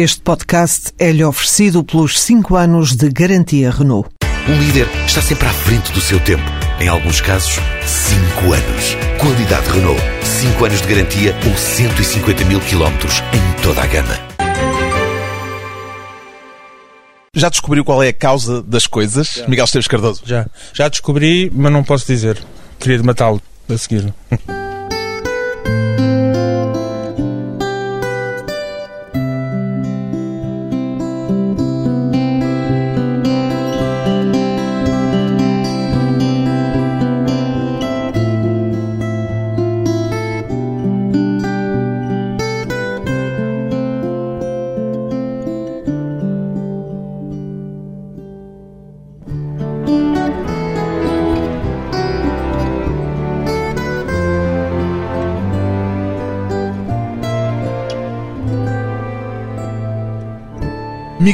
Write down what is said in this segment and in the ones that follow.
Este podcast é-lhe oferecido pelos 5 anos de garantia Renault. Um líder está sempre à frente do seu tempo. Em alguns casos, 5 anos. Qualidade Renault. 5 anos de garantia ou 150 mil quilómetros em toda a gama. Já descobriu qual é a causa das coisas, Já. Miguel Esteves Cardoso? Já. Já descobri, mas não posso dizer. Queria matá-lo a seguir.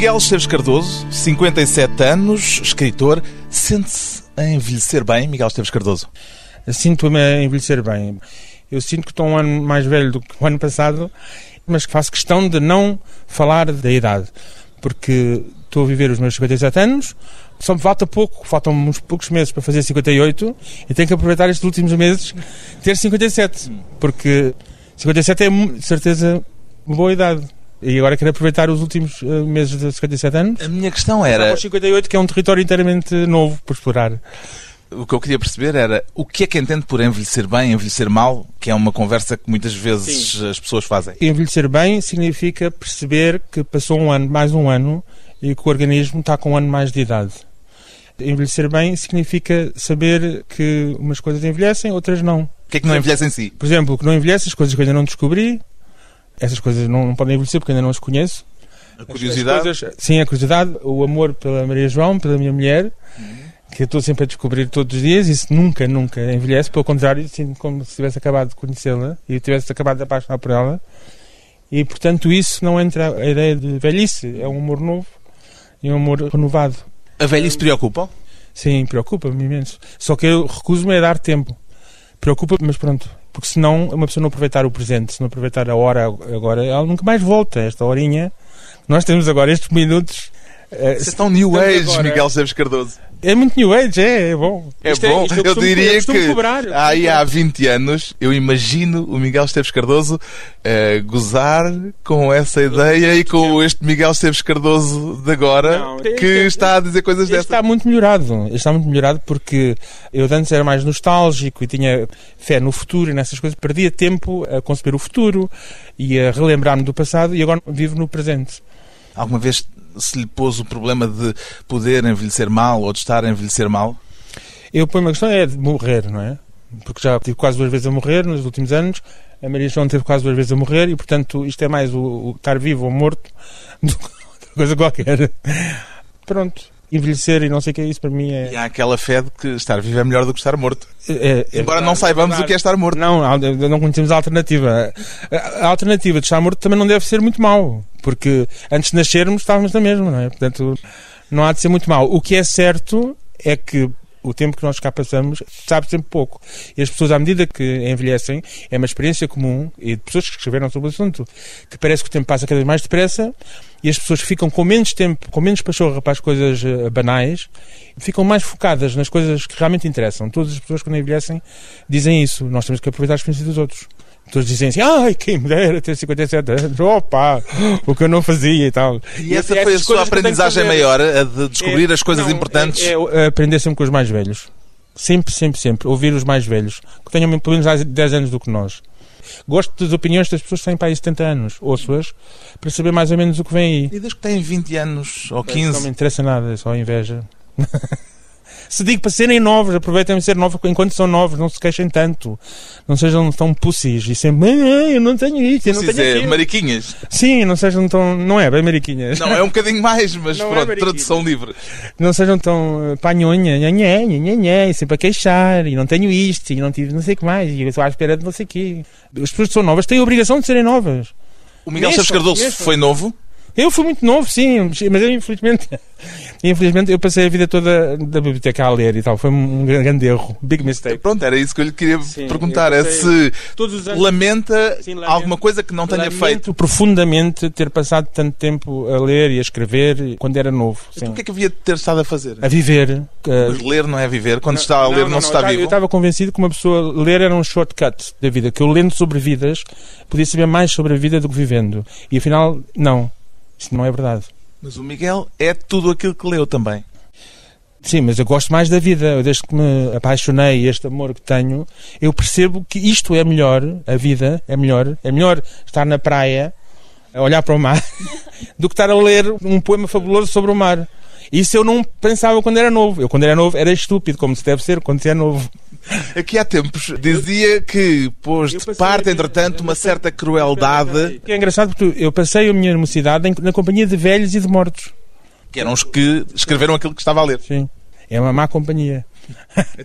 Miguel Esteves Cardoso, 57 anos, escritor, sente-se a envelhecer bem, Miguel Esteves Cardoso? Sinto-me a envelhecer bem. Eu sinto que estou um ano mais velho do que o ano passado, mas faço questão de não falar da idade, porque estou a viver os meus 57 anos, só me falta pouco, faltam uns poucos meses para fazer 58 e tenho que aproveitar estes últimos meses ter 57, porque 57 é, de certeza, uma boa idade. E agora quero aproveitar os últimos uh, meses de 57 anos. A minha questão era. Os 58, que é um território inteiramente novo por explorar. O que eu queria perceber era o que é que entende por envelhecer bem, envelhecer mal, que é uma conversa que muitas vezes Sim. as pessoas fazem. Envelhecer bem significa perceber que passou um ano, mais um ano, e que o organismo está com um ano mais de idade. Envelhecer bem significa saber que umas coisas envelhecem, outras não. O que é que não envelhece em si? Por exemplo, que não envelhece, as coisas que eu ainda não descobri, essas coisas não, não podem envelhecer porque ainda não as conheço. A curiosidade? Coisas, sim, a curiosidade, o amor pela Maria João, pela minha mulher, uhum. que eu estou sempre a descobrir todos os dias, isso nunca, nunca envelhece. Pelo contrário, sinto como se tivesse acabado de conhecê-la e tivesse acabado de apaixonar por ela. E, portanto, isso não entra a ideia de velhice. É um amor novo e um amor renovado. A velhice preocupa? Sim, preocupa-me imenso. Só que eu recuso-me a dar tempo. Preocupa-me, mas pronto, porque senão uma pessoa não aproveitar o presente, se não aproveitar a hora agora, ela nunca mais volta. Esta horinha, nós temos agora estes minutos. Uh, Vocês estão New Age, agora, Miguel Seves Cardoso. É muito New Age, é, é bom. É isto é- bom. É, eu, diria que cobrar, aí há 20 anos eu imagino o Miguel Esteves Cardoso uh, gozar com essa ideia e com este Miguel Esteves Cardoso de agora não, que é, está a dizer coisas dessas. Está muito melhorado. Está muito melhorado porque eu antes era mais nostálgico e tinha fé no futuro e nessas coisas. Perdia tempo a conceber o futuro e a relembrar-me do passado e agora vivo no presente. Alguma vez se lhe pôs o problema de poder envelhecer mal ou de estar a envelhecer mal? Eu ponho uma questão é de morrer, não é? Porque já tive quase duas vezes a morrer nos últimos anos, a Maria João teve quase duas vezes a morrer e, portanto, isto é mais o, o estar vivo ou morto do que outra coisa qualquer. Pronto envelhecer e não sei o que é isso, para mim é. E há aquela fé de que estar vivo é melhor do que estar morto. É, é, Embora não saibamos o que é estar morto. Não, não conhecemos a alternativa. A alternativa de estar morto também não deve ser muito mau, porque antes de nascermos estávamos na mesma, não é? Portanto, não há de ser muito mau. O que é certo é que o tempo que nós cá passamos sabe sempre pouco. E as pessoas, à medida que envelhecem, é uma experiência comum, e de pessoas que escreveram sobre o assunto, que parece que o tempo passa cada vez mais depressa e as pessoas ficam com menos tempo, com menos pachorra para as coisas uh, banais, ficam mais focadas nas coisas que realmente interessam. Todas as pessoas, quando envelhecem, dizem isso. Nós temos que aproveitar a experiência dos outros. Todos dizem assim, ai, quem me dera ter 57 anos, opa, o que eu não fazia e tal. E, essa foi a sua aprendizagem maior, a de descobrir é, as coisas não, importantes? É, é, aprender sempre com os mais velhos. Sempre, sempre, sempre. Ouvir os mais velhos, que tenham pelo menos 10 anos do que nós. Gosto das opiniões das pessoas que têm para aí 70 anos, ouço-as, para saber mais ou menos o que vem aí. E das que têm 20 anos ou 15? Não me interessa nada, é só inveja. Se digo para serem novos, aproveitem de ser novos enquanto são novos, não se queixem tanto. Não sejam tão pussies e sempre, eu não tenho isso, eu não tenho é, mariquinhas. Sim, não sejam tão. Não é bem mariquinhas. Não, é um bocadinho mais, mas não é pronto, tradução livre. Não sejam tão uh, panhonha, nhanhé, nhanhé, sempre a queixar, e não tenho isto, e não tive não sei o que mais, e eu estou à espera de não sei o quê. As pessoas que são novas têm a obrigação de serem novas. O Miguel Chaves Cardoso foi novo? Eu fui muito novo, sim, mas eu infelizmente infelizmente eu passei a vida toda da biblioteca a ler e tal. Foi um grande erro. Big mistake. Pronto, era isso que eu lhe queria Sim, perguntar. É se lamenta Sim, lamento, alguma coisa que não tenha feito. profundamente ter passado tanto tempo a ler e a escrever quando era novo. Então o que é que havia de ter estado a fazer? A viver. Mas ler não é viver? Quando não, está a ler não, não, não se está eu vivo? Eu estava convencido que uma pessoa ler era um shortcut da vida. Que eu lendo sobre vidas podia saber mais sobre a vida do que vivendo. E afinal, não. Isso não é verdade. Mas o Miguel é tudo aquilo que leu também. Sim, mas eu gosto mais da vida. Desde que me apaixonei este amor que tenho, eu percebo que isto é melhor, a vida é melhor. É melhor estar na praia, a olhar para o mar, do que estar a ler um poema fabuloso sobre o mar. Isso eu não pensava quando era novo. Eu, quando era novo, era estúpido, como se deve ser quando se é novo. Aqui há tempos dizia que pôs de parte, entretanto, uma certa crueldade. É engraçado porque eu passei a minha mocidade na companhia de velhos e de mortos. Que eram os que escreveram aquilo que estava a ler. Sim. É uma má companhia.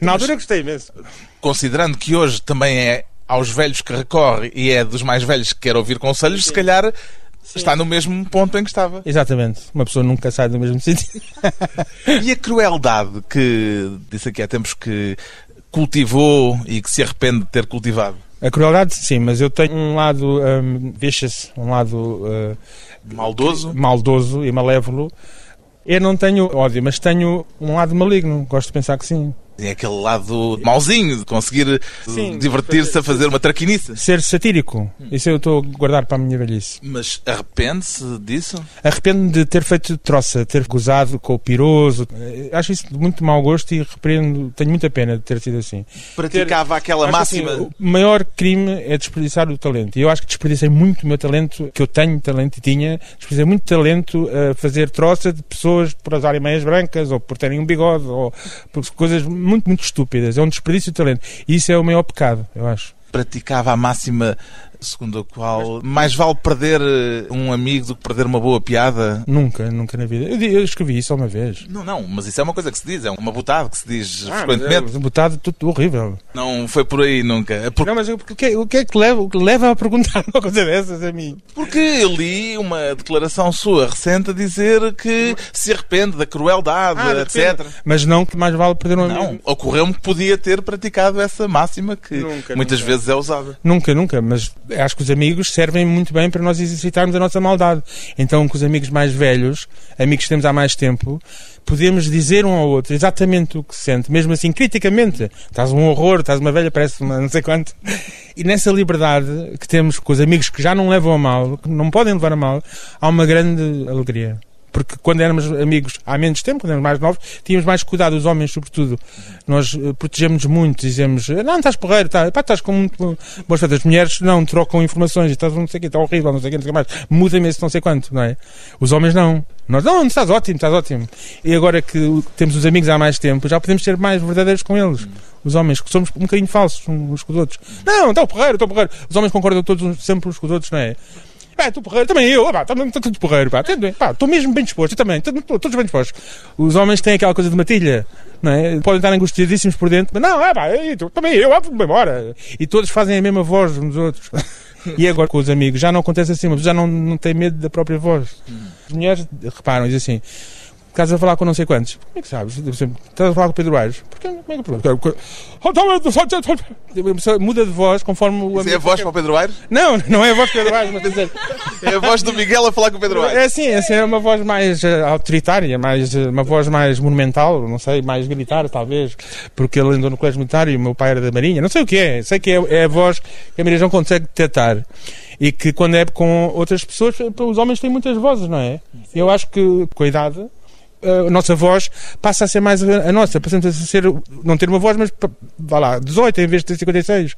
Na altura gostei mesmo. Considerando que hoje também é aos velhos que recorre e é dos mais velhos que quer ouvir conselhos, Sim. se calhar Sim. está no mesmo ponto em que estava. Exatamente. Uma pessoa nunca sai do mesmo sítio. e a crueldade que disse aqui há tempos que cultivou e que se arrepende de ter cultivado? A crueldade, sim, mas eu tenho um lado um, vicious, um lado uh, maldoso. maldoso e malévolo. Eu não tenho ódio, mas tenho um lado maligno. Gosto de pensar que sim. Tem aquele lado mauzinho de conseguir divertir-se a fazer uma traquinice. Ser satírico. Isso eu estou a guardar para a minha velhice. Mas arrepende-se disso? Arrependo-me de ter feito troça, ter gozado com o piroso. Acho isso de muito mau gosto e repreendo, tenho muita pena de ter sido assim. Praticava ter, aquela máxima. Assim, o maior crime é desperdiçar o talento. E eu acho que desperdicei muito o meu talento, que eu tenho talento e tinha, desperdicei muito talento a fazer troça de pessoas por usarem meias brancas ou por terem um bigode ou por coisas muito, muito estúpidas. É um desperdício de talento. E isso é o maior pecado, eu acho. Praticava a máxima segundo a qual mais vale perder eh, um amigo do que perder uma boa piada? Nunca, nunca na vida. Eu, eu escrevi isso uma vez. Não, não, mas isso é uma coisa que se diz, é uma botada que se diz ah, frequentemente. É, botada tudo horrível. Não foi por aí nunca. É por... Não, mas o que, o que é que leva, o que leva a perguntar uma coisa dessas a mim? Porque eu li uma declaração sua recente a dizer que se arrepende da crueldade, ah, etc. Mas não que mais vale perder um amigo. Não, ocorreu-me que podia ter praticado essa máxima que nunca, muitas nunca. vezes é usada. Nunca, nunca, mas acho que os amigos servem muito bem para nós exercitarmos a nossa maldade. Então, com os amigos mais velhos, amigos que temos há mais tempo, podemos dizer um ao outro exatamente o que sente, mesmo assim, criticamente. Estás um horror, estás uma velha, parece uma não sei quanto. E nessa liberdade que temos com os amigos que já não levam a mal, que não podem levar a mal, há uma grande alegria porque quando éramos amigos há menos tempo, quando éramos mais novos, tínhamos mais cuidado, os homens sobretudo. Nós uh, protegemos muito, dizemos, não, estás porreiro, tá, pá, estás com muito boas feitas. As mulheres não, trocam informações, estás não sei o quê, está horrível, não sei o quê, não sei o mais, muda-me esse não sei quanto, não é? Os homens não. Nós, não, estás ótimo, estás ótimo. E agora que temos os amigos há mais tempo, já podemos ser mais verdadeiros com eles. Os homens, que somos um bocadinho falsos uns com os outros. Não, está porreiro, estou porreiro. Os homens concordam todos sempre uns com os outros, não é? Pá, estou porreiro, também eu, pá, também estou tudo porreiro, pá, estou mesmo bem disposto, eu também, todos bem dispostos. Os homens têm aquela coisa de matilha, não é? Podem estar angustiadíssimos por dentro, mas não, é pá, eu, também eu, vou-me embora. E todos fazem a mesma voz uns outros. E agora com os amigos já não acontece assim, mas já não, não tem medo da própria voz. As mulheres reparam, dizem assim Estás a falar com não sei quantos. Como é que sabes? Estás a falar com o Pedro Aires. Porquê? Como é que é Muda de voz conforme o Isso é a voz para o Pedro Aires? Não, não é a voz do Pedro Aires, mas quer dizer. É a voz do Miguel a falar com o Pedro Aires. É assim, essa é uma voz mais uh, autoritária, mais, uh, uma voz mais monumental, não sei, mais militar, talvez, porque ele andou no colégio militar e o meu pai era da Marinha. Não sei o que é. Sei que é, é a voz que a Maria não consegue detectar e que quando é com outras pessoas, os homens têm muitas vozes, não é? Eu acho que com a idade a nossa voz passa a ser mais a nossa, passamos a ser, não ter uma voz, mas vá lá, 18 em vez de ter 56.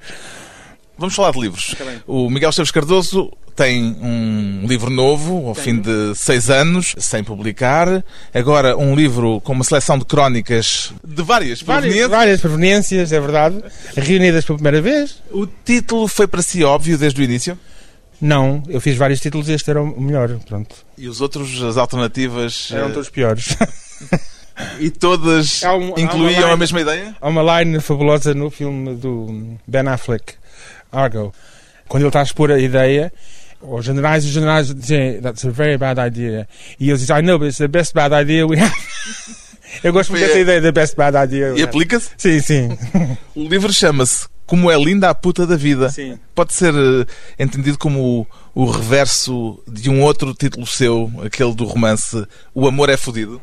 Vamos falar de livros. O Miguel Esteves Cardoso tem um livro novo, ao fim de seis anos, sem publicar. Agora, um livro com uma seleção de crónicas de várias proveniências. Várias proveniências, é verdade. Reunidas pela primeira vez. O título foi para si óbvio desde o início? Não, eu fiz vários títulos e este era o melhor. Pronto. E os outros, as alternativas. Eram eh, todos piores. e todas um, incluíam line, a mesma ideia? Há uma line fabulosa no filme do Ben Affleck, Argo, quando ele está a expor a ideia os generais, os generais dizem, that's a very bad idea. E eles dizem, I know, but it's the best bad idea we have. Eu gosto muito dessa ideia da best bad idea. E aplica-se? Sim, sim. O livro chama-se Como é linda a puta da vida. Sim. Pode ser uh, entendido como o, o reverso de um outro título seu, aquele do romance O Amor é Fudido.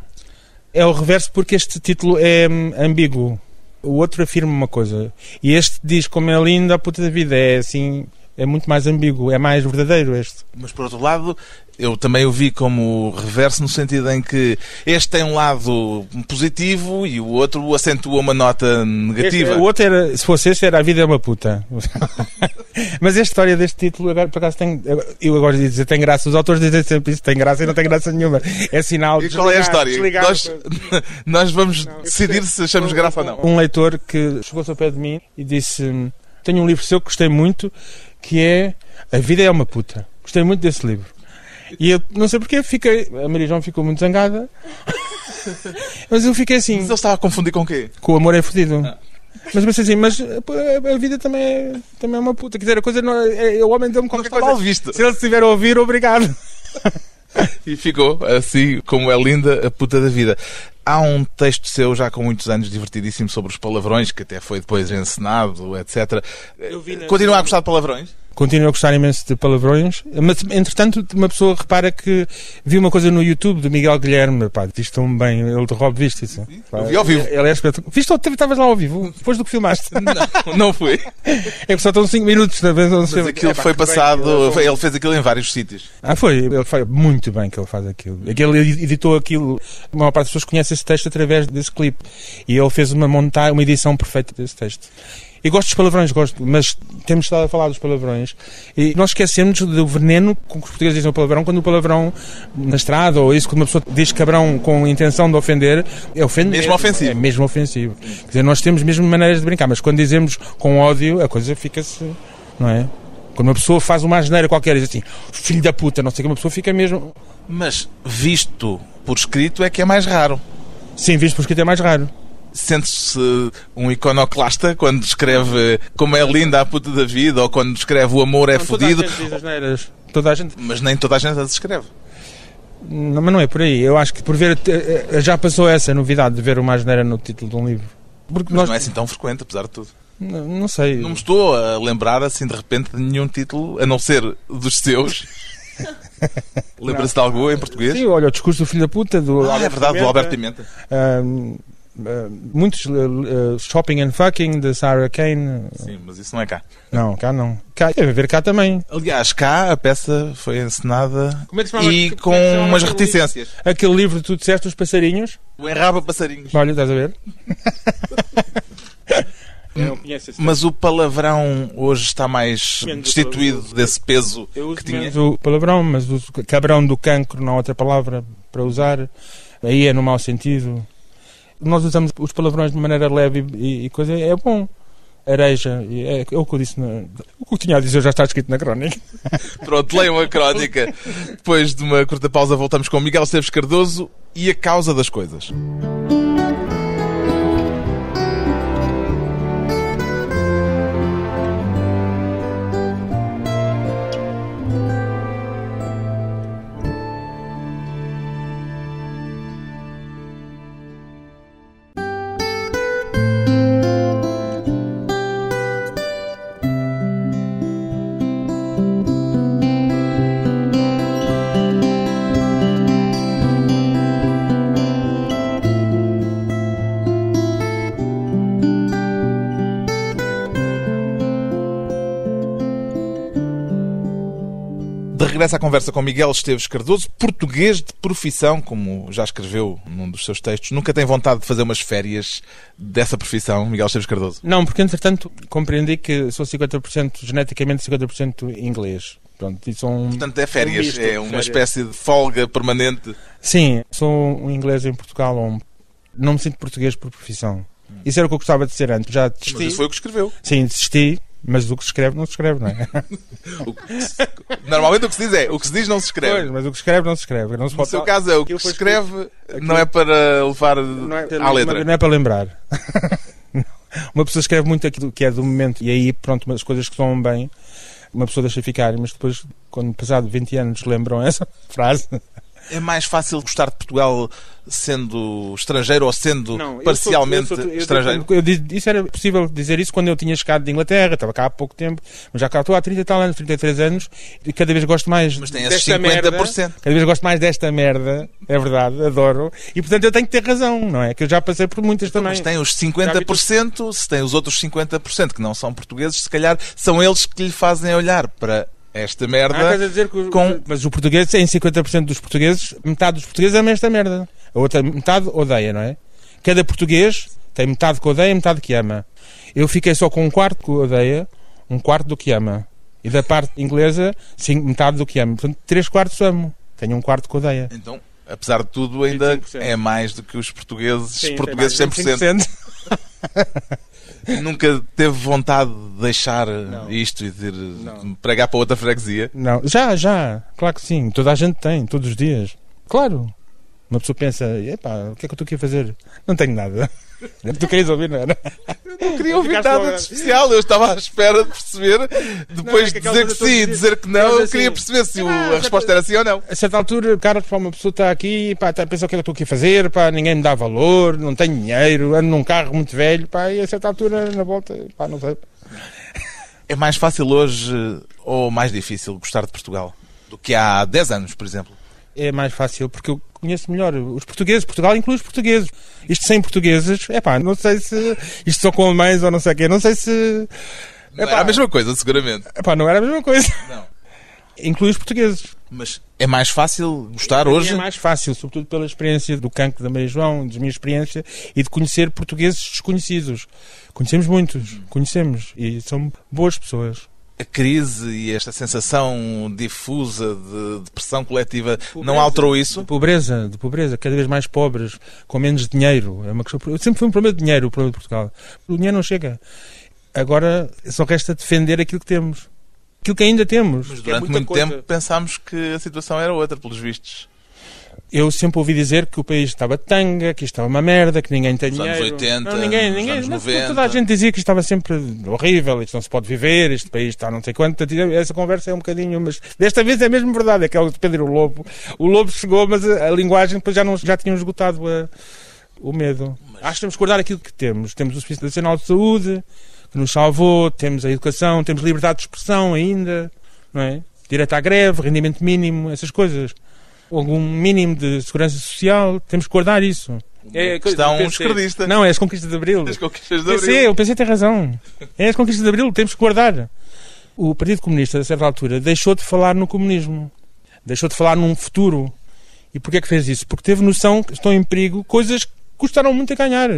É o reverso porque este título é hum, ambíguo. O outro afirma uma coisa. E este diz como é linda a puta da vida. É assim, é muito mais ambíguo, é mais verdadeiro este. Mas por outro lado, eu também o vi como reverso no sentido em que este tem um lado positivo e o outro acentua uma nota negativa. Este, o outro era, se fosse este, era a vida é uma puta. Mas a história deste título, agora, por acaso, tem, eu agora ia dizer tem graça. Os autores dizem sempre isso, tem graça e não tem graça nenhuma. É sinal de. E qual é a história? Nós, nós vamos não, decidir se achamos graça ou não. Um leitor que chegou-se ao pé de mim e disse: Tenho um livro seu que gostei muito, que é A Vida é uma Puta. Gostei muito desse livro. E eu não sei porque fiquei. A Maria João ficou muito zangada. Mas eu fiquei assim. Mas ele estava a confundir com o quê? Com o amor é fodido. Ah. Mas pensei assim, mas a vida também é, também é uma puta. Quer dizer, a coisa não é. é o homem deu-me qualquer coisa. Mal visto. Se ele estiver a ouvir, obrigado. e ficou assim como é linda a puta da vida. Há um texto seu já com muitos anos divertidíssimo sobre os palavrões, que até foi depois encenado, etc. Continua a gostar de palavrões? Continuo a gostar imenso de palavrões, mas entretanto uma pessoa repara que viu uma coisa no YouTube do Miguel Guilherme, pá, diz tão bem, ele de Rob, viste isso? Pá, vi ao vivo. Ele é espetacular. Viste ou estavas lá ao vivo, depois do que filmaste? Não, não fui. É que só estão 5 minutos, na vez Mas aquilo é, pá, foi passado, bem, ele fez aquilo em vários sítios. Ah, foi, ele faz muito bem que ele faz aquilo. Ele editou aquilo, a maior parte das pessoas conhece esse texto através desse clipe. E ele fez uma montagem, uma edição perfeita desse texto. E gosto dos palavrões, gosto, mas temos estado a falar dos palavrões e nós esquecemos do veneno com que os portugueses dizem o palavrão quando o palavrão na estrada ou isso, quando uma pessoa diz cabrão com intenção de ofender, é ofende mesmo. ofensivo. É mesmo ofensivo. Quer dizer, nós temos mesmo maneiras de brincar, mas quando dizemos com ódio, a coisa fica-se, não é? Quando uma pessoa faz uma asneira qualquer e diz assim, filho da puta, não sei que, uma pessoa fica mesmo. Mas visto por escrito é que é mais raro. Sim, visto por escrito é mais raro. Sente-se um iconoclasta quando descreve como é linda a puta da vida ou quando descreve o amor é fodido. Toda a gente... Mas nem toda a gente as escreve. Não, mas não é por aí. Eu acho que por ver. Eh, já passou essa novidade de ver uma asneira no título de um livro. Porque mas nós... não é assim tão frequente, apesar de tudo. Não, não, sei. Não me estou a lembrar assim de repente de nenhum título, a não ser dos seus. Lembra-se de algo em português? Sim, olha, o discurso do filho da puta do. Ah, é verdade, Pimenta. do Alberto Pimenta. Uh, muitos uh, Shopping and Fucking de Sarah Kane. Sim, mas isso não é cá. Não, cá não. Cá, deve haver cá também. Aliás, cá a peça foi encenada é e com é umas reticências. Livro? Aquele livro que tu disseste, Os Passarinhos. O Enraba Passarinhos. Olha, estás a ver? Mas o palavrão hoje está mais destituído desse peso eu uso que tinha. o palavrão, mas o cabrão do cancro não há outra palavra para usar. Aí é no mau sentido nós usamos os palavrões de maneira leve e, e coisa, é bom. Areja, é, é, o que eu disse. Na, o que eu tinha a dizer já está escrito na crónica. Pronto, leiam a crónica. Depois de uma curta pausa, voltamos com Miguel Esteves Cardoso e a causa das coisas. Regressa à conversa com Miguel Esteves Cardoso, português de profissão, como já escreveu num dos seus textos. Nunca tem vontade de fazer umas férias dessa profissão, Miguel Esteves Cardoso? Não, porque entretanto compreendi que sou 50% geneticamente 50% inglês. Pronto, um, Portanto, é férias, um é uma férias. espécie de folga permanente. Sim, sou um inglês em Portugal, um... não me sinto português por profissão. Isso era o que eu gostava de ser antes. Já desisti. Mas isso foi o que escreveu. Sim, desisti mas o que se escreve não se escreve, não é? Normalmente o que se diz é o que se diz não se escreve. Pois, mas o que se escreve não se escreve. Não se no seu caso é o que se escreve não é para levar não é, à letra. Não é para lembrar. Uma pessoa escreve muito aquilo que é do momento e aí, pronto, as coisas que soam bem uma pessoa deixa ficar, mas depois, quando passado 20 anos, lembram essa frase. É mais fácil gostar de Portugal sendo estrangeiro ou sendo não, parcialmente eu sou, eu sou, estrangeiro? Eu, isso era possível dizer isso quando eu tinha chegado de Inglaterra, estava cá há pouco tempo, mas já cá estou há 30 e tal anos, 33 anos, e cada vez gosto mais mas tem desta 50%. merda. Cada vez gosto mais desta merda, é verdade, adoro, e portanto eu tenho que ter razão, não é? Que eu já passei por muitas também. Mas tem os 50%, se tem os outros 50% que não são portugueses, se calhar são eles que lhe fazem olhar para esta merda. Ah, dizer que com... Mas o português, em 50% dos portugueses, metade dos portugueses ama esta merda. A outra metade odeia, não é? Cada português tem metade que odeia e metade que ama. Eu fiquei só com um quarto que odeia, um quarto do que ama. E da parte inglesa, sim, metade do que ama. Portanto, três quartos amo. Tenho um quarto que odeia. Então, apesar de tudo, ainda 25%. é mais do que os portugueses, sim, portugueses 100%. 100%. Nunca teve vontade de deixar não. isto e de não. pregar para outra freguesia? Não, já, já, claro que sim. Toda a gente tem, todos os dias. Claro. Uma pessoa pensa, epá, o que é que eu estou aqui a fazer? Não tenho nada. Tu querias ouvir, não era? Eu não queria ouvir nada de especial. Eu estava à espera de perceber, depois de dizer que sim e dizer que não, eu queria perceber se a resposta era sim ou não. A certa altura, Carlos, para uma pessoa está aqui, pá, está a pensar o que é que eu estou aqui a fazer, pá, ninguém me dá valor, não tenho dinheiro, ando num carro muito velho, pá, e a certa altura, na volta, pá, não sei. É mais fácil hoje ou mais difícil gostar de Portugal do que há 10 anos, por exemplo? é mais fácil porque eu conheço melhor os portugueses. Portugal inclui os portugueses. Isto sem portugueses, é pá, não sei se. Isto só com alemães ou não sei o quê, não sei se. Não era a mesma coisa, seguramente. Epá, não era a mesma coisa. Não. Inclui os portugueses. Mas é mais fácil gostar é, hoje? É mais fácil, sobretudo pela experiência do Canco da Maria João, da minha experiência, e de conhecer portugueses desconhecidos. Conhecemos muitos, conhecemos, e são boas pessoas a crise e esta sensação difusa de depressão coletiva pobreza, não alterou isso? De pobreza, de pobreza, cada vez mais pobres, com menos dinheiro. É uma questão, sempre foi um problema de dinheiro o problema de Portugal. O dinheiro não chega. Agora só resta defender aquilo que temos. Aquilo que ainda temos. Mas é durante é muito coisa. tempo pensámos que a situação era outra, pelos vistos eu sempre ouvi dizer que o país estava tanga, que isto estava uma merda, que ninguém tem dinheiro. Anos 80, não, ninguém, ninguém, anos 90. Toda a gente dizia que estava sempre horrível, isto não se pode viver, este país está não sei quanto. Essa conversa é um bocadinho, mas desta vez é mesmo verdade, é que é Pedro o Lobo. O Lobo chegou, mas a, a linguagem depois já, não, já tinham esgotado a, o medo. Mas... Acho que temos que guardar aquilo que temos. Temos o Serviço Nacional de Saúde, que nos salvou, temos a educação, temos liberdade de expressão ainda, não é? Direito à greve, rendimento mínimo, essas coisas algum mínimo de segurança social, temos que guardar isso. É questão esquerdista. Não, é as conquistas de Abril. As conquistas de Abril. PC, o PC tem razão. É as conquistas de Abril, temos que guardar. O Partido Comunista, a certa altura, deixou de falar no comunismo. Deixou de falar num futuro. E porquê é que fez isso? Porque teve noção que estão em perigo coisas custaram muito a ganhar.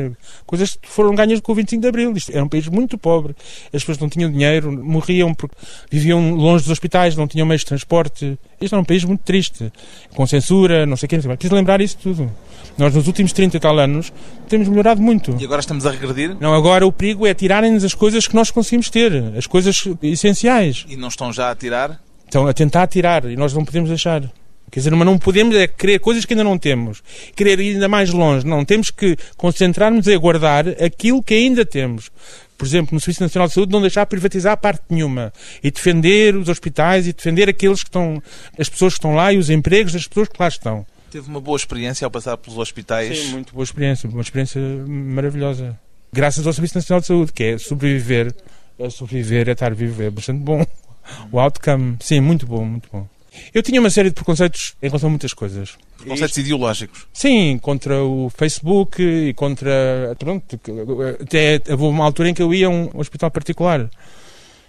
Coisas que foram ganhas com o 25 de Abril. Isto era um país muito pobre. As pessoas não tinham dinheiro, morriam porque viviam longe dos hospitais, não tinham meios de transporte. Isto era um país muito triste. Com censura, não sei o quê. Preciso lembrar isso tudo. Nós, nos últimos 30 e tal anos, temos melhorado muito. E agora estamos a regredir? Não, agora o perigo é tirarem-nos as coisas que nós conseguimos ter. As coisas essenciais. E não estão já a tirar? Estão a tentar tirar. E nós não podemos deixar. Quer dizer, mas não podemos é querer coisas que ainda não temos. Querer ir ainda mais longe. Não, temos que concentrar-nos em guardar aquilo que ainda temos. Por exemplo, no Serviço Nacional de Saúde, não deixar privatizar parte nenhuma. E defender os hospitais e defender aqueles que estão, as pessoas que estão lá e os empregos das pessoas que lá estão. Teve uma boa experiência ao passar pelos hospitais? Sim, muito boa experiência. Uma experiência maravilhosa. Graças ao Serviço Nacional de Saúde, que é sobreviver. É sobreviver, é estar vivo, é bastante bom. O outcome, sim, muito bom, muito bom. Eu tinha uma série de preconceitos em relação a muitas coisas. Preconceitos Isto, ideológicos? Sim, contra o Facebook e contra. Pronto, até houve uma altura em que eu ia a um hospital particular.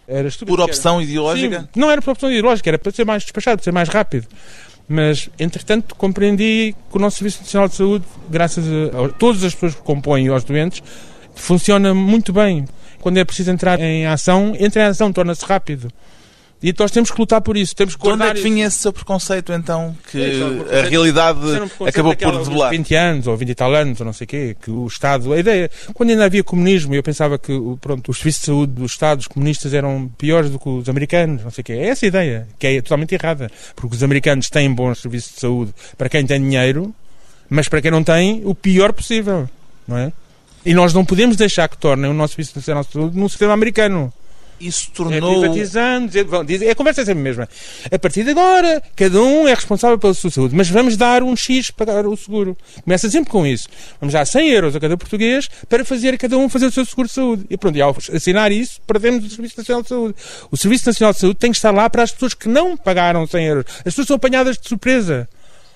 Era. Por opção era. ideológica? Sim, não era por opção ideológica, era para ser mais despachado, para ser mais rápido. Mas, entretanto, compreendi que o nosso Serviço Nacional de Saúde, graças a, a todas as pessoas que compõem aos doentes, funciona muito bem. Quando é preciso entrar em ação, entra em ação, torna-se rápido. E nós temos que lutar por isso. Temos que de onde é que vinha esse seu preconceito, então? Que é, a realidade acabou por debelar? 20 anos, ou 20 e tal anos, ou não sei o quê, que o Estado... A ideia... Quando ainda havia comunismo, eu pensava que pronto, os serviços de saúde dos Estados comunistas eram piores do que os americanos, não sei o quê. É essa a ideia, que é totalmente errada. Porque os americanos têm bons serviços de saúde para quem tem dinheiro, mas para quem não tem, o pior possível, não é? E nós não podemos deixar que tornem o nosso Serviço Nacional de Saúde num sistema americano. Isso tornou. É privatizando, dizer, é a conversa é sempre a mesma. A partir de agora, cada um é responsável pela sua saúde, mas vamos dar um X para pagar o seguro. Começa sempre com isso. Vamos dar 100 euros a cada português para fazer cada um fazer o seu seguro de saúde. E pronto, e ao assinar isso, perdemos o Serviço Nacional de Saúde. O Serviço Nacional de Saúde tem que estar lá para as pessoas que não pagaram 100 euros. As pessoas são apanhadas de surpresa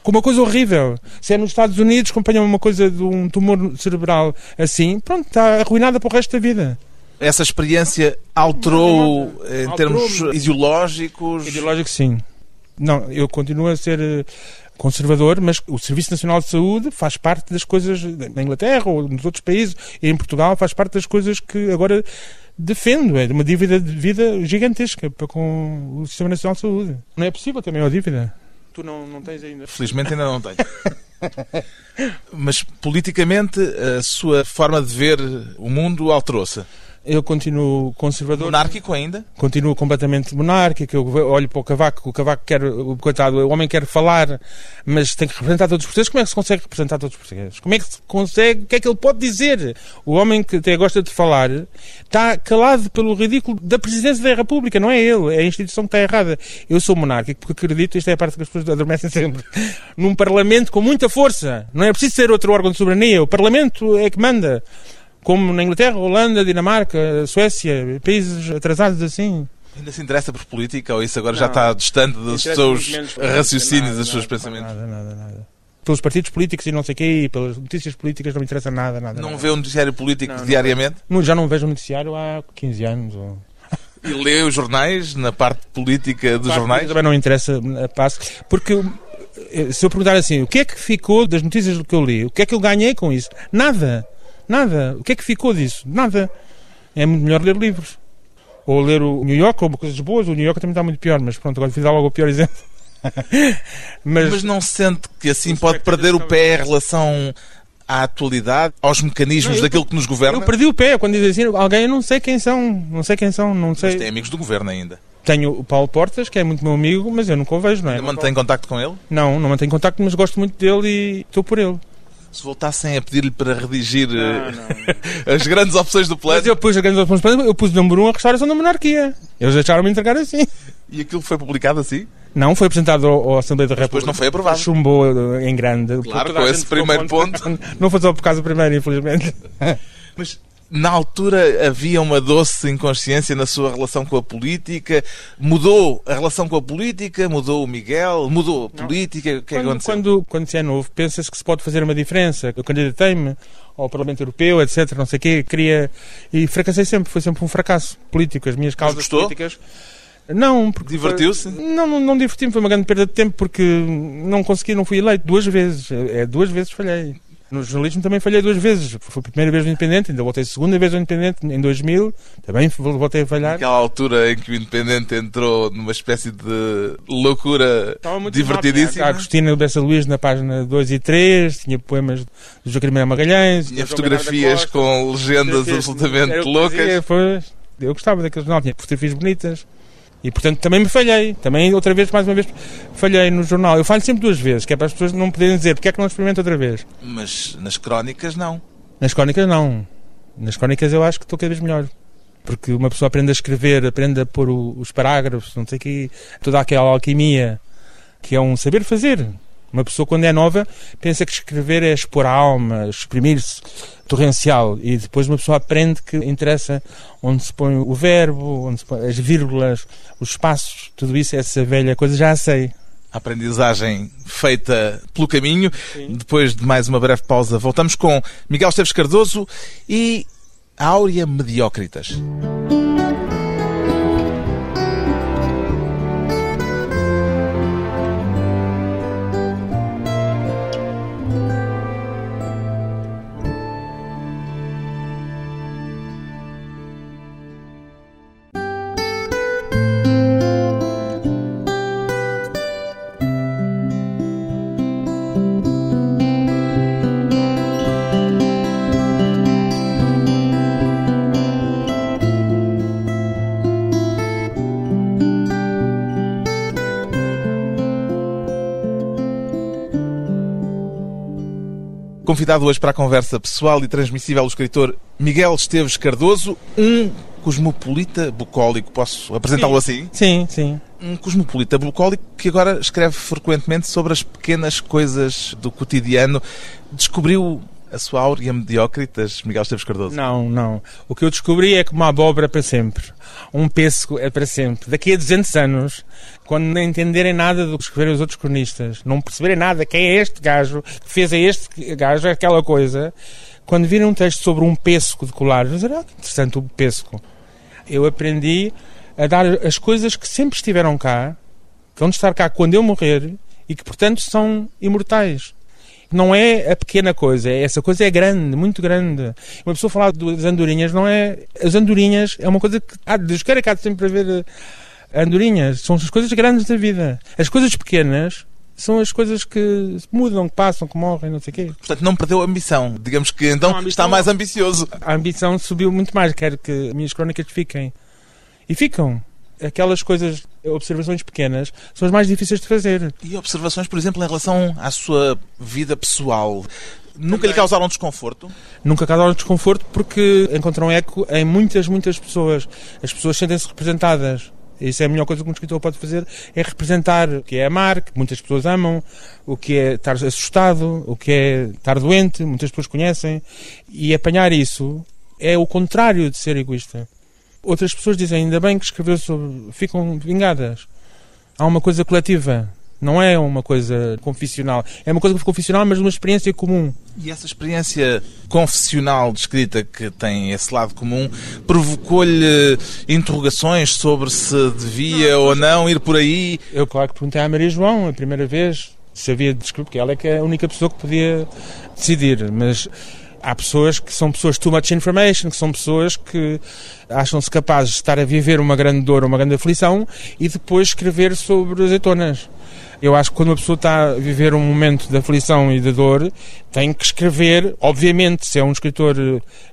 com uma coisa horrível. Se é nos Estados Unidos, acompanham uma coisa de um tumor cerebral assim, pronto, está arruinada para o resto da vida. Essa experiência alterou em termos ideológicos? Ideológico, sim. Não, eu continuo a ser eh, conservador, mas o Serviço Nacional de Saúde faz parte das coisas na Inglaterra ou nos outros países e em Portugal faz parte das coisas que agora defendo. É uma dívida de vida gigantesca para com o Sistema Nacional de Saúde. Não é possível também a dívida. Tu não, não tens ainda. Felizmente ainda não tenho. mas politicamente a sua forma de ver o mundo alterou-se? Eu continuo conservador. Monárquico ainda? Continuo completamente monárquico. Eu olho para o Cavaco, o Cavaco quer, o coitado, o homem quer falar, mas tem que representar todos os portugueses. Como é que se consegue representar todos os portugueses? Como é que se consegue, o que é que ele pode dizer? O homem que até gosta de falar está calado pelo ridículo da presidência da República, não é ele, é a instituição que está errada. Eu sou monárquico porque acredito, isto é a parte que as pessoas adormecem sempre, num parlamento com muita força. Não é preciso ser outro órgão de soberania, o parlamento é que manda como na Inglaterra, Holanda, Dinamarca, Suécia, países atrasados assim. Ainda se interessa por política ou isso agora não, já está distante dos seus raciocínios, dos seus pensamentos? Nada, nada, nada. Pelos partidos políticos e não sei o quê, e pelas notícias políticas não me interessa nada, nada. Não nada. vê um noticiário político não, diariamente? Não, já não vejo um noticiário há 15 anos. Ou... E lê os jornais, na parte política dos jornais? Também não interessa a passo, porque eh, se eu perguntar assim, o que é que ficou das notícias que eu li? O que é que eu ganhei com isso? Nada. Nada. O que é que ficou disso? Nada. É muito melhor ler livros. Ou ler o New York, ou coisas boas. O New York também está muito pior, mas pronto, agora fiz logo o pior exemplo. mas, mas não sente que assim pode perder o pé em relação à atualidade, aos mecanismos não, daquilo eu, que nos governa? Eu perdi o pé quando dizem assim, alguém, eu não sei quem são, não sei quem são, não sei. Mas tem amigos do governo ainda? Tenho o Paulo Portas, que é muito meu amigo, mas eu nunca o vejo, não é? Ainda mantém contacto com ele? Não, não mantenho contacto, mas gosto muito dele e estou por ele se voltassem a pedir-lhe para redigir não, eh, não. as grandes opções do plano. Mas eu pus as grandes opções do plano, eu pus o número 1 um a restauração da monarquia. Eles deixaram-me entregar assim. E aquilo foi publicado assim? Não, foi apresentado ao, Assembleia da República. Depois não foi aprovado. Chumbou eh, em grande. Claro, com esse primeiro ponto. Não foi só por causa do primeiro, infelizmente. Mas na altura havia uma doce inconsciência na sua relação com a política. Mudou a relação com a política, mudou o Miguel, mudou a política. Não. O que é que aconteceu? Quando, quando se é novo, pensa-se que se pode fazer uma diferença. Eu candidatei-me ao Parlamento Europeu, etc. Não sei o quê. Queria. E fracassei sempre. Foi sempre um fracasso político. As minhas causas políticas. Não, porque. Divertiu-se? Não, não, não diverti-me, foi uma grande perda de tempo porque não consegui, não fui eleito duas vezes. É, duas vezes falhei. No jornalismo também falhei duas vezes. Foi a primeira vez no Independente, ainda voltei a segunda vez no Independente em 2000, também voltei a falhar. Naquela altura em que o Independente entrou numa espécie de loucura divertidíssima. A Agostina Bessa Luís na página 2 e 3, tinha poemas do Joaquim Magalhães. Tinha fotografias com legendas absolutamente loucas. Pois, eu gostava daquele jornal, tinha fotografias bonitas. E portanto também me falhei. Também outra vez, mais uma vez, falhei no jornal. Eu falho sempre duas vezes, que é para as pessoas não poderem dizer porque é que não experimento outra vez. Mas nas crónicas não. Nas crónicas não. Nas crónicas eu acho que estou cada vez melhor. Porque uma pessoa aprende a escrever, aprende a pôr os parágrafos, não sei o que, toda aquela alquimia, que é um saber fazer. Uma pessoa, quando é nova, pensa que escrever é expor a alma, exprimir-se torrencial. E depois uma pessoa aprende que interessa onde se põe o verbo, onde se põe as vírgulas, os espaços, tudo isso, essa velha coisa, já a sei. A aprendizagem feita pelo caminho. Sim. Depois de mais uma breve pausa, voltamos com Miguel Esteves Cardoso e Áurea Mediócritas. Convidado hoje para a conversa pessoal e transmissível o escritor Miguel Esteves Cardoso, um cosmopolita bucólico, posso apresentá-lo assim? Sim, sim. Um cosmopolita bucólico que agora escreve frequentemente sobre as pequenas coisas do cotidiano. Descobriu a sua áurea mediocritas, Miguel Esteves Cardoso? Não, não. O que eu descobri é que uma abóbora é para sempre. Um pêssego é para sempre. Daqui a 200 anos, quando não entenderem nada do que escreveram os outros cronistas, não perceberem nada quem é este gajo, que fez a este gajo aquela coisa, quando virem um texto sobre um pêssego de colar, vão dizer, ah, que interessante o pêssego. Eu aprendi a dar as coisas que sempre estiveram cá, que vão estar cá quando eu morrer e que, portanto, são imortais não é a pequena coisa, é, essa coisa é grande, muito grande. Uma pessoa falar das andorinhas não é. As andorinhas é uma coisa que há de queira cá sempre a ver eh, andorinhas. São as coisas grandes da vida. As coisas pequenas são as coisas que mudam, que passam, que morrem, não sei o quê. Portanto, não perdeu a ambição. Digamos que então não, ambição, está mais ambicioso. A ambição subiu muito mais. Quero que as minhas crónicas fiquem. E ficam aquelas coisas, observações pequenas, são as mais difíceis de fazer. E observações, por exemplo, em relação à sua vida pessoal? Nunca Também. lhe causaram desconforto? Nunca causaram desconforto porque encontram eco em muitas, muitas pessoas. As pessoas sentem-se representadas. Isso é a melhor coisa que um escritor pode fazer, é representar o que é amar, que muitas pessoas amam, o que é estar assustado, o que é estar doente, muitas pessoas conhecem. E apanhar isso é o contrário de ser egoísta. Outras pessoas dizem, ainda bem que escreveu sobre. ficam vingadas. Há uma coisa coletiva. Não é uma coisa confissional. É uma coisa confissional, mas uma experiência comum. E essa experiência confessional descrita que tem esse lado comum provocou-lhe interrogações sobre se devia não, ou não ir por aí? Eu, claro, que perguntei à Maria João a primeira vez se havia de porque ela é que é a única pessoa que podia decidir. Mas há pessoas que são pessoas too much information, que são pessoas que acham-se capazes de estar a viver uma grande dor, uma grande aflição e depois escrever sobre azeitonas. Eu acho que quando uma pessoa está a viver um momento de aflição e de dor, tem que escrever, obviamente, se é um escritor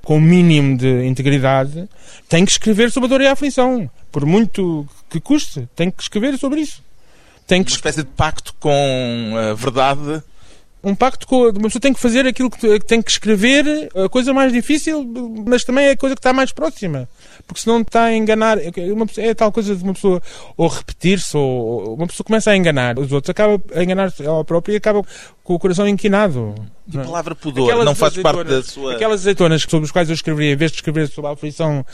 com o um mínimo de integridade, tem que escrever sobre a dor e a aflição. Por muito que custe, tem que escrever sobre isso. Tem que... Uma espécie de pacto com a verdade um pacto com. Uma pessoa tem que fazer aquilo que tem que escrever, a coisa mais difícil, mas também é a coisa que está mais próxima. Porque senão está a enganar. Uma, é tal coisa de uma pessoa ou repetir-se, ou uma pessoa começa a enganar os outros, acaba a enganar ela própria e acaba com o coração inquinado. E a é? palavra pudor aquelas não faz parte da sua. Aquelas azeitonas sobre as quais eu escreveria, em vez de escrever sobre a aflição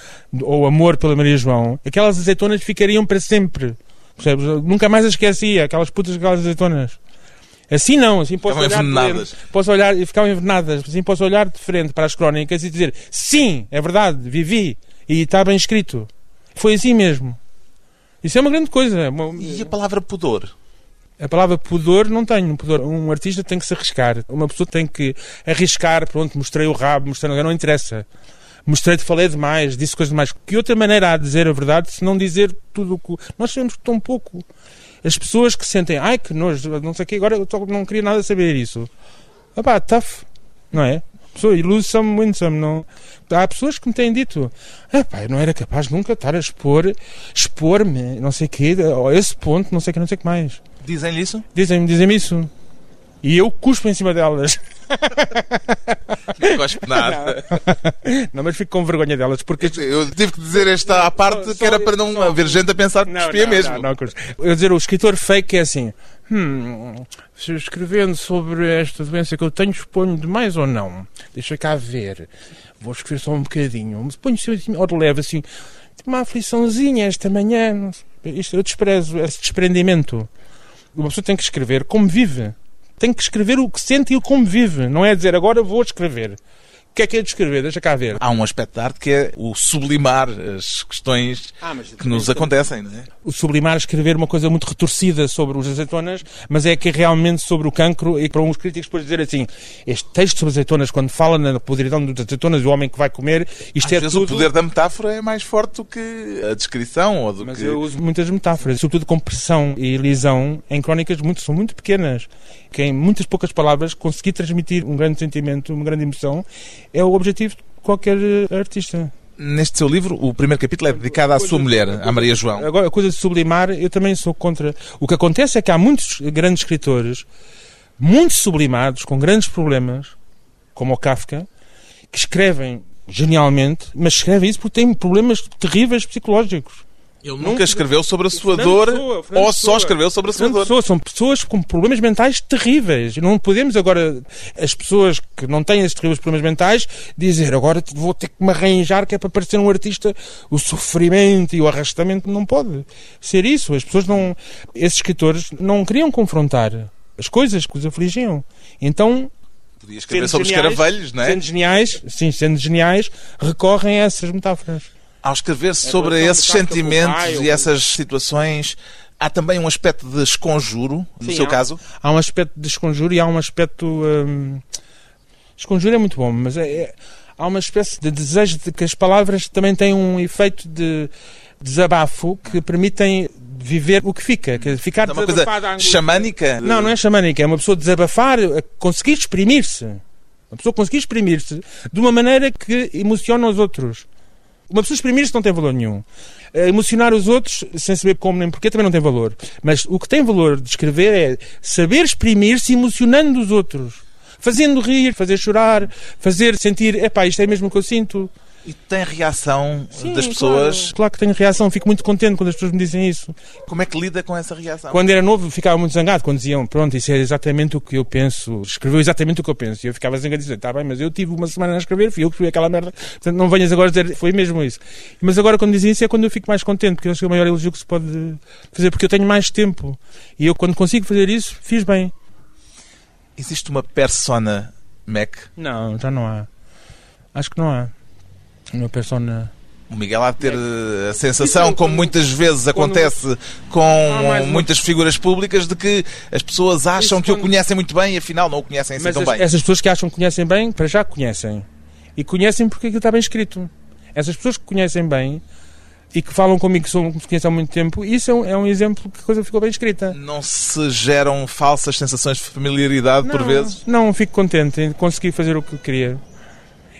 ou amor pela Maria João, aquelas azeitonas ficariam para sempre. Percebes? Nunca mais as esquecia, aquelas putas, aquelas azeitonas. Assim não, assim posso olhar. Frente, posso olhar e ficavam envenenadas, assim posso olhar de frente para as crónicas e dizer sim, é verdade, vivi e está bem escrito. Foi assim mesmo. Isso é uma grande coisa. E a palavra pudor? A palavra pudor não tenho. Pudor. Um artista tem que se arriscar. Uma pessoa tem que arriscar. Pronto, mostrei o rabo, mostrei. Não interessa. Mostrei-te, falei demais, disse coisas demais. Que outra maneira há de dizer a verdade se não dizer tudo o que. Nós sabemos tão pouco. As pessoas que sentem, ai que nojo, não sei o que, agora eu não queria nada saber isso. Ah pá, tough, não é? Pessoa, lose some, win some, não. Há pessoas que me têm dito, ah pá, eu não era capaz de nunca estar a expor, expor-me, não sei o que, a esse ponto, não sei o que, não sei o que mais. Dizem-lhe isso? Dizem-me, dizem-me isso. E eu cuspo em cima delas. Não cospe nada. Não. não, mas fico com vergonha delas. porque Eu tive que dizer esta à parte que era para não só... haver gente a pensar que cuspia mesmo. Não, não, eu dizer, o escritor fake é assim. Hum, escrevendo sobre esta doença que eu tenho, exponho demais ou não? Deixa cá ver. Vou escrever só um bocadinho. Ponho-se assim, ou de leve assim. Uma afliçãozinha esta manhã. Isto eu desprezo, esse desprendimento. Uma pessoa tem que escrever como vive tem que escrever o que sente e o como vive. Não é dizer agora vou escrever que é que é de escrever? Deixa cá ver. Há um aspecto de arte que é o sublimar as questões ah, que nos acontecem, não é? O sublimar, escrever uma coisa muito retorcida sobre os azeitonas, mas é que é realmente sobre o cancro e para uns críticos depois dizer assim, este texto sobre azeitonas, quando fala na podridão das azeitonas, o homem que vai comer, isto Às é vezes tudo... o poder da metáfora é mais forte do que a descrição ou do mas que... eu uso muitas metáforas, sobretudo com pressão e lisão em crónicas muito, são muito pequenas, que em muitas poucas palavras conseguir transmitir um grande sentimento, uma grande emoção, é o objetivo qualquer eh, artista. Neste seu livro, o primeiro capítulo é dedicado à sua mulher, à Maria João. Agora, a coisa de sublimar, eu também sou contra. O que acontece é que há muitos grandes escritores, muito sublimados, com grandes problemas, como o Kafka, que escrevem genialmente, mas escreve isso porque tem problemas terríveis psicológicos. Ele nunca escreveu sobre a sua dor Pessoa, ou só escreveu sobre a sua dor. Pessoa, são pessoas com problemas mentais terríveis. Não podemos agora, as pessoas que não têm esses terríveis problemas mentais, dizer agora vou ter que me arranjar que é para parecer um artista. O sofrimento e o arrastamento não pode ser isso. As pessoas não. Esses escritores não queriam confrontar as coisas que os afligiam. Então Podia escrever sobre geniais, escaravelhos, não é? Sendo geniais, sim, sendo geniais, recorrem a essas metáforas. Ao escrever sobre esses sentimentos e essas situações, há também um aspecto de esconjuro, no Sim, seu há, caso? Há um aspecto de esconjuro e há um aspecto. Hum, esconjuro é muito bom, mas é, é, há uma espécie de desejo de que as palavras também têm um efeito de desabafo que permitem viver o que fica, que ficar é uma coisa xamânica? Não, não é xamânica, é uma pessoa desabafar, conseguir exprimir-se. Uma pessoa conseguir exprimir-se de uma maneira que emociona os outros. Uma pessoa exprimir-se não tem valor nenhum. Eh, emocionar os outros, sem saber como nem porquê, também não tem valor. Mas o que tem valor de escrever é saber exprimir-se emocionando os outros. Fazendo rir, fazer chorar, fazer sentir, epá, isto é mesmo o que eu sinto. E tem reação Sim, das pessoas? Claro, claro, que tenho reação. Fico muito contente quando as pessoas me dizem isso. Como é que lida com essa reação? Quando era novo, ficava muito zangado. Quando diziam, pronto, isso é exatamente o que eu penso. Escreveu exatamente o que eu penso. E eu ficava zangado e dizia, está bem, mas eu tive uma semana a escrever, fui eu que escrevi aquela merda. Portanto, não venhas agora dizer, foi mesmo isso. Mas agora, quando dizem isso, é quando eu fico mais contente, porque eu acho que é o maior elogio que se pode fazer, porque eu tenho mais tempo. E eu, quando consigo fazer isso, fiz bem. Existe uma persona Mac? Não, já não há. Acho que não há uma persona o Miguel há de ter a sensação, como muitas vezes acontece com muitas figuras públicas, de que as pessoas acham que o conhecem muito bem e afinal não o conhecem assim tão bem. Essas pessoas que acham que conhecem bem, para já conhecem. E conhecem porque aquilo está bem escrito. Essas pessoas que conhecem bem e que falam comigo que são que conhecem há muito tempo, isso é um, é um, exemplo que a coisa ficou bem escrita. Não se geram falsas sensações de familiaridade não, por vezes? Não, fico contente em conseguir fazer o que queria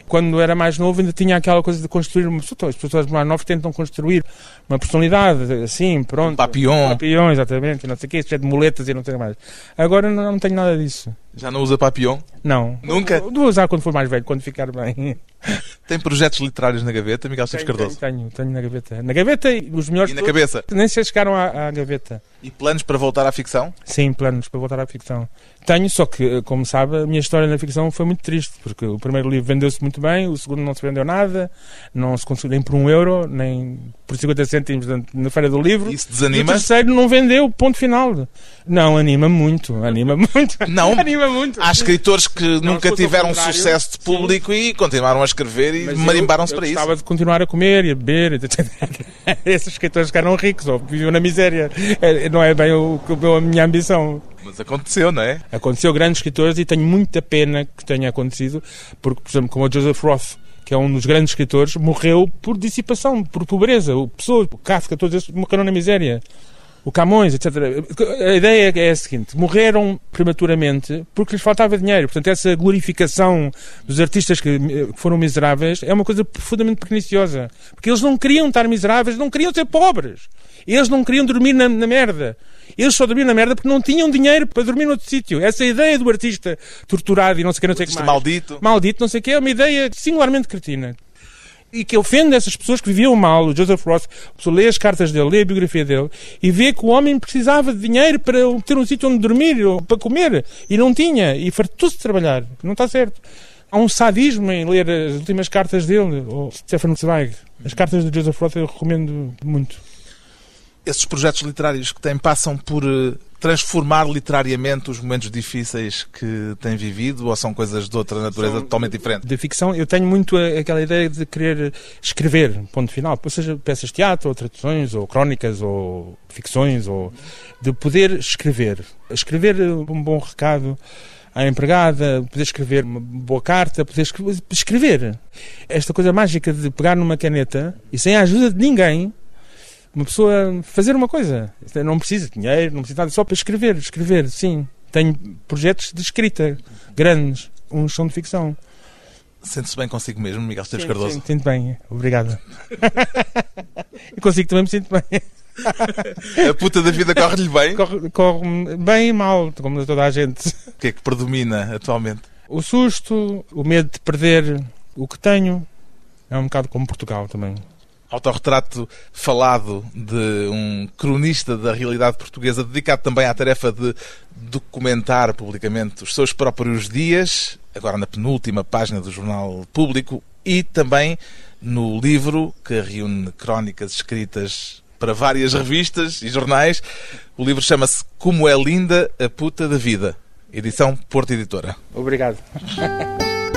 quando era mais novo ainda tinha aquela coisa de construir uma pessoa. As pessoas mais novas tentam construir uma personalidade, assim, pronto. Um papião. Papião, exatamente, não sei o quê, cheio de muletas e não sei mais. Agora não, não tenho nada disso. Já não usa papião? Não. Nunca? Vou usar quando for mais velho, quando ficar bem. Tem projetos literários na gaveta, Miguel Esteves Cardoso? Tenho, tenho, tenho, na gaveta. Na gaveta e os melhores... E na cabeça? Nem se chegaram à, à gaveta. E planos para voltar à ficção? Sim, planos para voltar à ficção. Tenho, só que, como sabe, a minha história na ficção foi muito triste, porque o primeiro livro vendeu-se muito bem, o segundo não se vendeu nada, não se conseguiu nem por um euro, nem por 50 cêntimos na Feira do Livro. Isso desanima? E o terceiro não vendeu, ponto final. Não, anima muito, anima muito. Não, anima muito. Há escritores que não, nunca tiveram sucesso de público sim. e continuaram a escrever e marimbaram-se para isso. gostava de continuar a comer e a beber. Esses escritores ficaram ricos ou viviam na miséria. É, não é bem o, a minha ambição. Mas aconteceu, não é? Aconteceu grandes escritores e tenho muita pena que tenha acontecido, porque, por exemplo, como o Joseph Roth, que é um dos grandes escritores, morreu por dissipação, por pobreza. O Pessoa, o Kafka, todos esses morreram na miséria o Camões, etc. A ideia é a seguinte: morreram prematuramente porque lhes faltava dinheiro. Portanto, essa glorificação dos artistas que foram miseráveis é uma coisa profundamente perniciosa. Porque eles não queriam estar miseráveis, não queriam ser pobres. Eles não queriam dormir na, na merda. Eles só dormiam na merda porque não tinham dinheiro para dormir noutro sítio. Essa ideia do artista torturado e não sei o que, não sei o que mais. Maldito. Maldito, não sei o que, é uma ideia singularmente cretina e que ofende essas pessoas que viviam mal. O Joseph pessoa lê as cartas dele, lê a biografia dele e vê que o homem precisava de dinheiro para ter um sítio onde dormir ou para comer e não tinha e fartou-se de trabalhar. Não está certo. Há um sadismo em ler as últimas cartas dele, ou Stefan Zweig. As cartas de Joseph Roth eu recomendo muito. Esses projetos literários que têm passam por eh, transformar literariamente os momentos difíceis que tem vivido ou são coisas de outra natureza são totalmente diferente? De ficção, eu tenho muito aquela ideia de querer escrever, ponto final, ou seja, peças de teatro, ou traduções, ou crónicas, ou ficções, ou de poder escrever. Escrever um bom recado à empregada, poder escrever uma boa carta, poder escrever. Esta coisa mágica de pegar numa caneta e sem a ajuda de ninguém uma pessoa fazer uma coisa. Não precisa de dinheiro, não precisa nada, só para escrever, escrever, sim. Tenho projetos de escrita grandes, uns são de ficção. Sente-se bem consigo mesmo, Miguel Esteves Cardoso? Sim, sinto bem, obrigado. e consigo também me sinto bem. a puta da vida corre-lhe bem? Corre, corre bem e mal, como toda a gente. O que é que predomina atualmente? O susto, o medo de perder o que tenho, É um bocado como Portugal também. Autorretrato falado de um cronista da realidade portuguesa, dedicado também à tarefa de documentar publicamente os seus próprios dias, agora na penúltima página do Jornal Público, e também no livro que reúne crónicas escritas para várias revistas e jornais. O livro chama-se Como é Linda a Puta da Vida, edição Porto Editora. Obrigado.